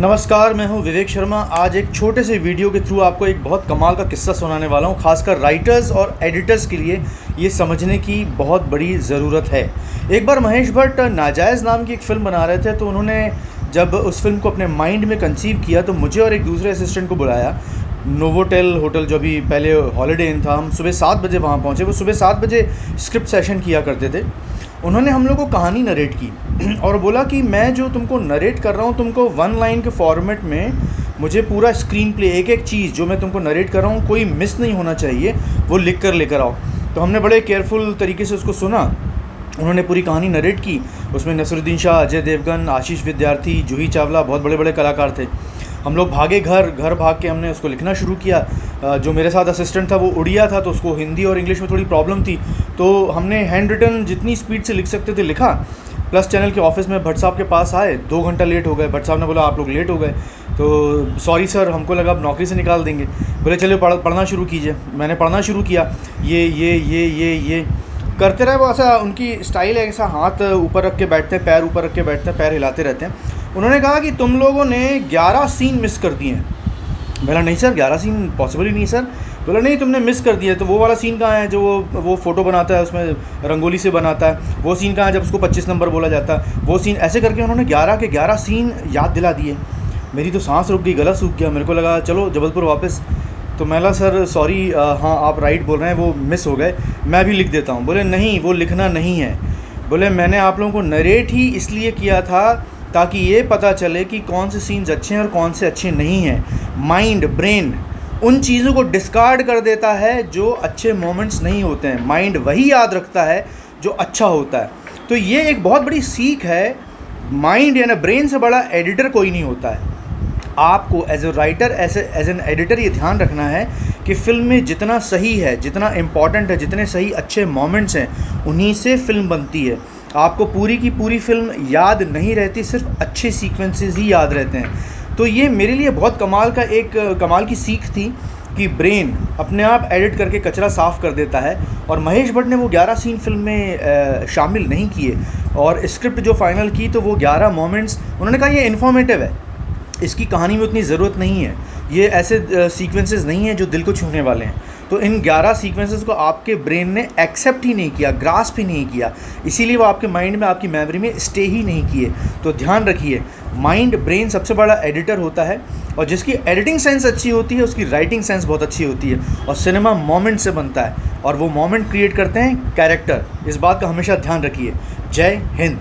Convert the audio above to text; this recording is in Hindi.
नमस्कार, मैं हूँ विवेक शर्मा। आज एक छोटे से वीडियो के थ्रू आपको एक बहुत कमाल का किस्सा सुनाने वाला हूँ, खासकर राइटर्स और एडिटर्स के लिए ये समझने की बहुत बड़ी ज़रूरत है। एक बार महेश भट्ट नाजायज़ नाम की एक फ़िल्म बना रहे थे तो उन्होंने जब उस फ़िल्म को अपने माइंड में कंसीव किया तो मुझे और एक दूसरे असिस्टेंट को बुलाया। नोवोटेल होटल जो अभी पहले हॉलीडे इन था, हम सुबह सात बजे वहाँ पहुँचे। वो सुबह सात बजे स्क्रिप्ट सेशन किया करते थे। उन्होंने हम लोग को कहानी नरेट की और बोला कि मैं जो तुमको नरेट कर रहा हूँ, तुमको वन लाइन के फॉर्मेट में मुझे पूरा स्क्रीन प्ले एक एक चीज़ जो मैं तुमको नरेट कर रहा हूँ, कोई मिस नहीं होना चाहिए, वो लिख कर लेकर आओ। तो हमने बड़े केयरफुल तरीके से उसको सुना। उन्होंने पूरी कहानी नरेट की। उसमें नसरुद्दीन शाह, अजय देवगन, आशीष विद्यार्थी, जूही चावला, बहुत बड़े बड़े कलाकार थे। हम लोग भागे घर घर भाग के हमने उसको लिखना शुरू किया। जो मेरे साथ असिस्टेंट था वो उड़िया था तो उसको हिंदी और इंग्लिश में थोड़ी प्रॉब्लम थी। तो हमने हैंड रिटन जितनी स्पीड से लिख सकते थे लिखा। प्लस चैनल के ऑफ़िस में भट्ट साहब के पास आए। दो घंटा लेट हो गए। भट्ट साहब ने बोला, आप लोग लेट हो गए। तो सॉरी सर हमको लगा आप नौकरी से निकाल देंगे। बोले चलो पढ़, पढ़ना शुरू कीजिए। मैंने पढ़ना शुरू किया। ये ये ये ये ये। करते रहे वो ऐसा, उनकी स्टाइल है ऐसा, हाथ ऊपर रख के बैठते हैं, पैर ऊपर रख के बैठते हैं, पैर हिलाते रहते हैं। उन्होंने कहा कि तुम लोगों ने 11 सीन मिस कर दिए हैं। बोला, नहीं सर 11 सीन पॉसिबल ही नहीं सर बोला, नहीं, तुमने मिस कर दिया तो वो वाला सीन कहाँ है जो वो वो फ़ोटो बनाता है, उसमें रंगोली से बनाता है? वो सीन कहाँ है जब उसको 25 नंबर बोला जाता है? वो सीन ऐसे करके उन्होंने 11 के 11 सीन याद दिला दिए। मेरी तो सांस रुक गई, गला सूख गया। मेरे को लगा, चलो, जबलपुर वापस। तो मैला सर सॉरी हाँ आप राइट बोल रहे हैं, वो मिस हो गए। मैं भी लिख देता हूँ। बोले, नहीं, वो लिखना नहीं है। बोले, मैंने आप लोगों को नरेट ही इसलिए किया था ताकि ये पता चले कि कौन से सीन्स अच्छे हैं और कौन से अच्छे नहीं हैं। माइंड ब्रेन उन चीज़ों को डिस्कार्ड कर देता है जो अच्छे मोमेंट्स नहीं होते हैं। माइंड वही याद रखता है जो अच्छा होता है। तो ये एक बहुत बड़ी सीख है। माइंड यानी ब्रेन से बड़ा एडिटर कोई नहीं होता है। आपको as a writer as as an editor ये ध्यान रखना है कि फ़िल्म में जितना सही है, जितना इंपॉर्टेंट है, जितने सही अच्छे मोमेंट्स हैं, उन्हीं से फ़िल्म बनती है। आपको पूरी की पूरी फ़िल्म याद नहीं रहती, सिर्फ़ अच्छे सीक्वेंसेस ही याद रहते हैं। तो ये मेरे लिए बहुत कमाल का एक, कमाल की सीख थी कि ब्रेन अपने आप एडिट करके कचरा साफ़ कर देता है और महेश भट्ट ने वो 11 सीन फ़िल्म में शामिल नहीं किए। और स्क्रिप्ट जो फाइनल की तो वो 11 मोमेंट्स उन्होंने कहा ये इन्फॉर्मेटिव है। इसकी कहानी में उतनी ज़रूरत नहीं है। ये ऐसे सीक्वेंसेस नहीं हैं जो दिल को छूने वाले हैं। तो इन 11 सीक्वेंसेस को आपके ब्रेन ने एक्सेप्ट ही नहीं किया ग्रास्प ही नहीं किया। इसीलिए वो आपके माइंड में, आपकी मेमोरी में स्टे ही नहीं किए। तो ध्यान रखिए माइंड ब्रेन सबसे बड़ा एडिटर होता है और जिसकी एडिटिंग सेंस अच्छी होती है, उसकी राइटिंग सेंस बहुत अच्छी होती है और सिनेमा मोमेंट से बनता है। और वो मोमेंट क्रिएट करते हैं कैरेक्टर इस बात का हमेशा ध्यान रखिए। जय हिंद।